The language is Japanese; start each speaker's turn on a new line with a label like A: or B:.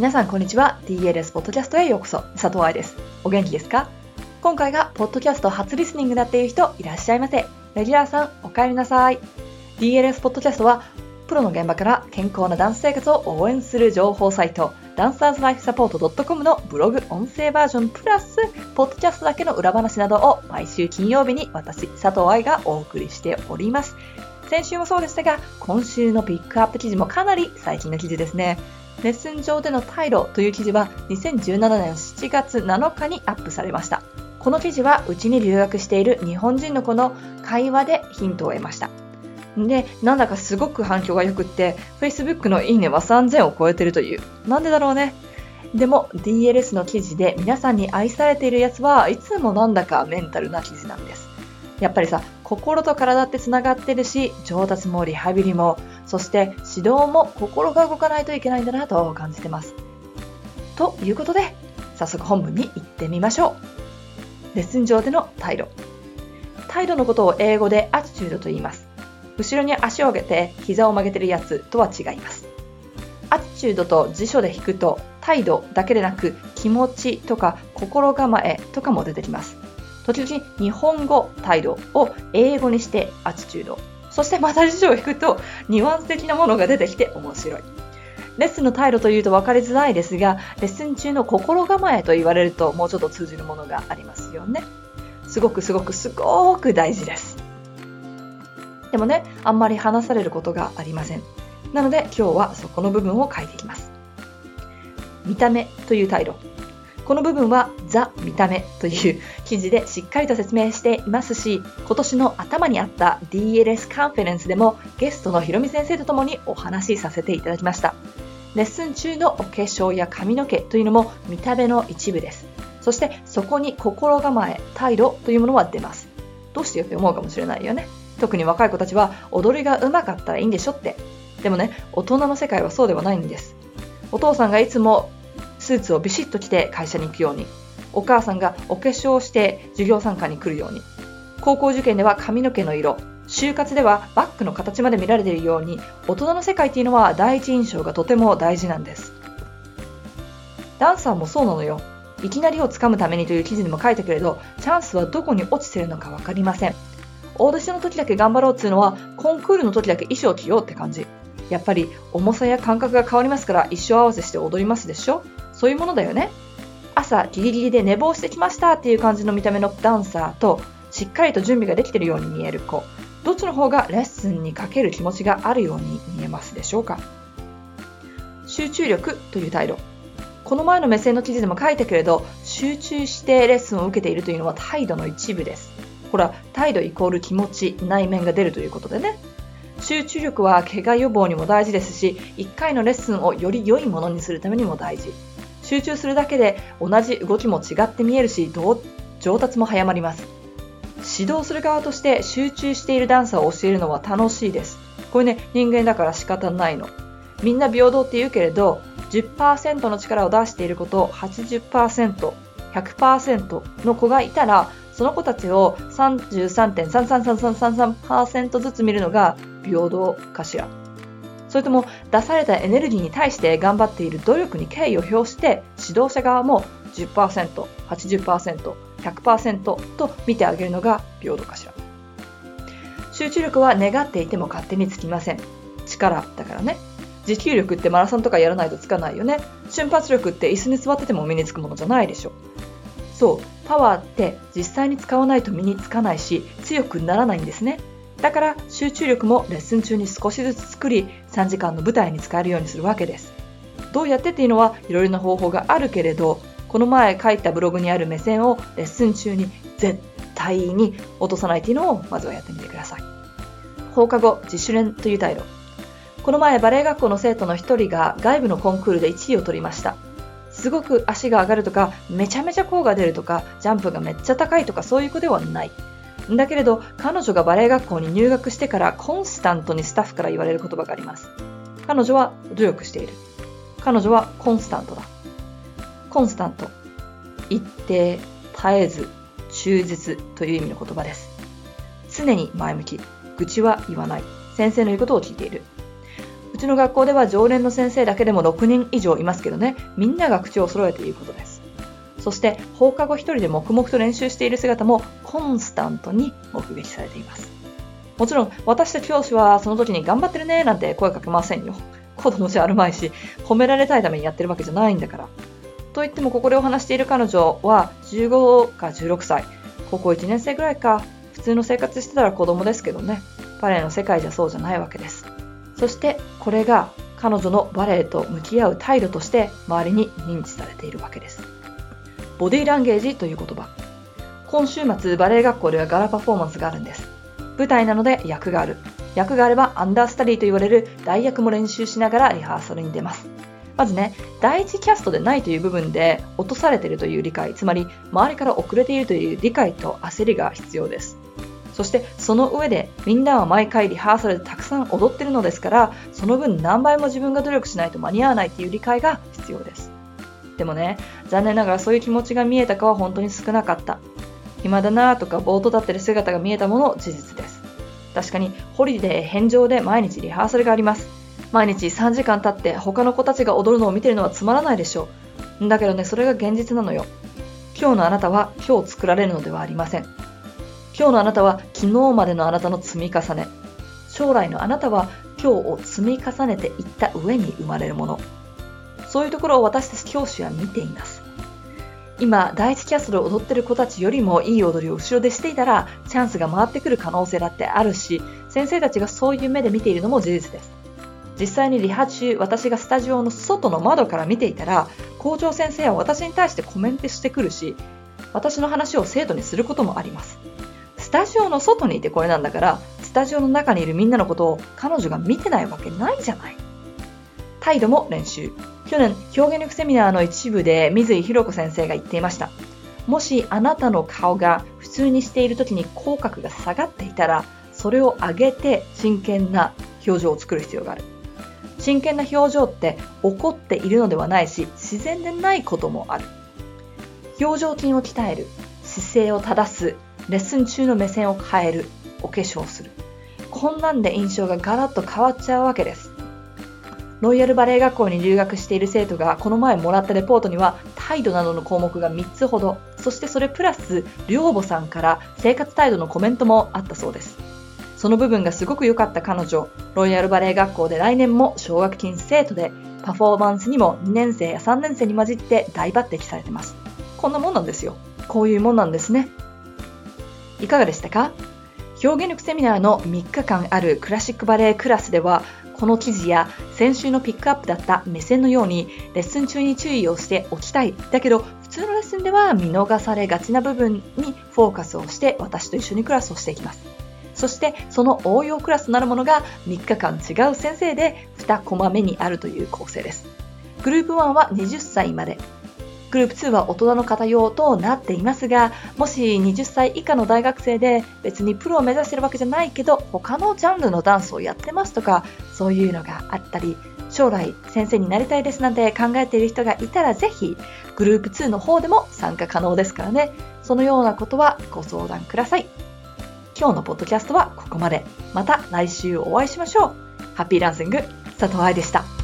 A: 皆さんこんにちは。DLS ポッドキャストへようこそ。佐藤愛です。お元気ですか？今回がポッドキャスト初リスニングだっていう人いらっしゃいませ。レギュラーさんお帰りなさい。DLS ポッドキャストはプロの現場から健康なダンス生活を応援する情報サイトダンサーズライフサポート .com のブログ音声バージョンプラスポッドキャストだけの裏話などを毎週金曜日に私佐藤愛がお送りしております。先週もそうでしたが今週のピックアップ記事もかなり最近の記事ですね。レッスン上での退路という記事は2017年7月7日にアップされましたこの記事はうちに留学している日本人の子の会話でヒントを得ましたで、なんだかすごく反響が良くって、Facebook のいいねは3000を超えてるという。なんでだろうね。でも DLS の記事で皆さんに愛されているやつはいつもなんだかメンタルな記事なんです。やっぱりさ、心と体って繋がってるし、上達もリハビリも、そして指導も心が動かないといけないんだなと感じてます。ということで、早速本文に行ってみましょう。レッスン上での態度。態度のことを英語でアティチュードと言います。後ろに足を上げて膝を曲げてるやつとは違います。アティチュードと辞書で引くと態度だけでなく気持ちとか心構えとかも出てきます。時々日本語態度を英語にしてアティチュード。そしてまた辞書を引くとニュアンス的なものが出てきて面白い。レッスンの態度というと分かりづらいですが、レッスン中の心構えと言われるともうちょっと通じるものがありますよね。すごくすごくすごく大事です。でもね、あんまり話されることがありません。なので今日はそこの部分を書いていきます。見た目という態度。この部分はザ・見た目という記事でしっかりと説明していますし、今年の頭にあった DLS カンフェレンスでもゲストのひろみ先生とともにお話しさせていただきました。レッスン中のお化粧や髪の毛というのも見た目の一部です。そしてそこに心構え、態度というものは出ます。どうしてよって思うかもしれないよね。特に若い子たちは踊りが上手かったらいいんでしょって。でもね、大人の世界はそうではないんです。お父さんがいつもスーツをビシッと着て会社に行くように、お母さんがお化粧をして授業参加に来るように、高校受験では髪の毛の色、就活ではバッグの形まで見られているように、大人の世界っていうのは第一印象がとても大事なんです。ダンサーもそうなのよ。いきなりをつかむためにという記事にも書いたけれど、チャンスはどこに落ちてるのか分かりません。オーディションの時だけ頑張ろうっていうのは、コンクールの時だけ衣装着ようって感じ。やっぱり重さや感覚が変わりますから一生合わせして踊りますでしょそういうものだよね。朝ギリギリで寝坊してきましたっていう感じの見た目のダンサーと、しっかりと準備ができているように見える子。どっちの方がレッスンにかける気持ちがあるように見えますでしょうか？集中力という態度。この前の目線の記事でも書いたけれど、集中してレッスンを受けているというのは態度の一部です。ほら、態度イコール気持ち、内面が出るということでね。集中力は怪我予防にも大事ですし、1回のレッスンをより良いものにするためにも大事。集中するだけで同じ動きも違って見えるし、上達も早まります。指導する側として集中しているダンサーを教えるのは楽しいです。これね、人間だから仕方ないの。みんな平等って言うけれど、10%の力を出していることを80%、100%の子がいたら、その子たちを33.33333%ずつ見るのが平等かしら。それとも出されたエネルギーに対して頑張っている努力に敬意を表して指導者側も10%、80%、100%と見てあげるのが平等かしら。集中力は願っていても勝手につきません。力だからね。持久力ってマラソンとかやらないとつかないよね。瞬発力って椅子に座ってても身につくものじゃないでしょ。そう、パワーって実際に使わないと身につかないし強くならないんですね。だから集中力もレッスン中に少しずつ作り3時間の舞台に使えるようにするわけです。どうやってっていうのはいろいろな方法があるけれどこの前書いたブログにある目線をレッスン中に絶対に落とさないっていうのをまずはやってみてください。放課後自主練という態度。この前バレエ学校の生徒の一人が外部のコンクールで1位を取りました。すごく足が上がるとか、めちゃめちゃ甲が出るとか、ジャンプがめっちゃ高いとかそういう子ではない。だけれど、彼女がバレエ学校に入学してからコンスタントにスタッフから言われる言葉があります。彼女は努力している。彼女はコンスタントだ。コンスタント。一定、絶えず、忠実という意味の言葉です。常に前向き。愚痴は言わない。先生の言うことを聞いている。うちの学校では常連の先生だけでも6人以上いますけどね、みんなが口を揃えて言うことです。そして放課後一人で黙々と練習している姿もコンスタントに目撃されています。もちろん私たち教師はその時に頑張ってるねなんて声かけませんよ。子供じゃあるまいし、褒められたいためにやってるわけじゃないんだから。と言ってもここでお話している彼女は15か16歳、高校1年生ぐらいか、普通の生活してたら子供ですけどね、バレエの世界じゃそうじゃないわけです。そしてこれが彼女のバレエと向き合う態度として周りに認知されているわけです。ボディーランゲージという言葉。今週末バレエ学校ではガラパフォーマンスがあるんです。舞台なので役がある。役があればアンダースタディと言われる代役も練習しながらリハーサルに出ます。まずね、第一キャストでないという部分で落とされているという理解、つまり周りから遅れているという理解と焦りが必要です。そしてその上でみんなは毎回リハーサルでたくさん踊ってるのですからその分何倍も自分が努力しないと間に合わないという理解が必要ですでもね残念ながらそういう気持ちが見えたかは本当に少なかった。暇だなとかぼーっと立ってる姿が見えたもの事実です。確かにホリデー返上で毎日リハーサルがあります。毎日3時間経って他の子たちが踊るのを見てるのはつまらないでしょう。だけどねそれが現実なのよ。今日のあなたは今日作られるのではありません。今日のあなたは昨日までのあなたの積み重ね。将来のあなたは今日を積み重ねていった上に生まれるもの。そういうところを私たち教師は見ています今第一キャストで踊ってる子たちよりもいい踊りを後ろでしていたらチャンスが回ってくる可能性だってあるし先生たちがそういう目で見ているのも事実です実際にリハ中私がスタジオの外の窓から見ていたら校長先生は私に対してコメントしてくるし私の話を生徒にすることもありますスタジオの外にいてこれなんだから、スタジオの中にいるみんなのことを彼女が見てないわけないじゃない。態度も練習。去年、表現力セミナーの一部で水井弘子先生が言っていました。もしあなたの顔が普通にしている時に口角が下がっていたら、それを上げて真剣な表情を作る必要がある。真剣な表情って怒っているのではないし、自然でないこともある。表情筋を鍛える、姿勢を正す、レッスン中の目線を変える、お化粧する。こんなんで印象がガラッと変わっちゃうわけです。ロイヤルバレエ学校に留学している生徒がこの前もらったレポートには態度などの項目が3つほど、そしてそれプラス、寮母さんから生活態度のコメントもあったそうです。その部分がすごく良かった彼女、ロイヤルバレエ学校で来年も奨学金生徒で、パフォーマンスにも2年生や3年生に混じって大抜擢されてます。こんなもんなんですよ。こういうもんなんですね。いかがでしたか？表現力セミナーの3日間あるクラシックバレエクラスではこの記事や先週のピックアップだった目線のようにレッスン中に注意をしておきたい。だけど普通のレッスンでは見逃されがちな部分にフォーカスをして私と一緒にクラスをしていきます。そしてその応用クラスとなるものが3日間違う先生で2コマ目にあるという構成です。グループ1は20歳まで。グループ2は大人の方用となっていますが、もし20歳以下の大学生で別にプロを目指してるわけじゃないけど、他のジャンルのダンスをやってますとか、そういうのがあったり、将来先生になりたいですなんて考えている人がいたらぜひグループ2の方でも参加可能ですからね。そのようなことはご相談ください。今日のポッドキャストはここまで。また来週お会いしましょう。ハッピーランシング佐藤愛でした。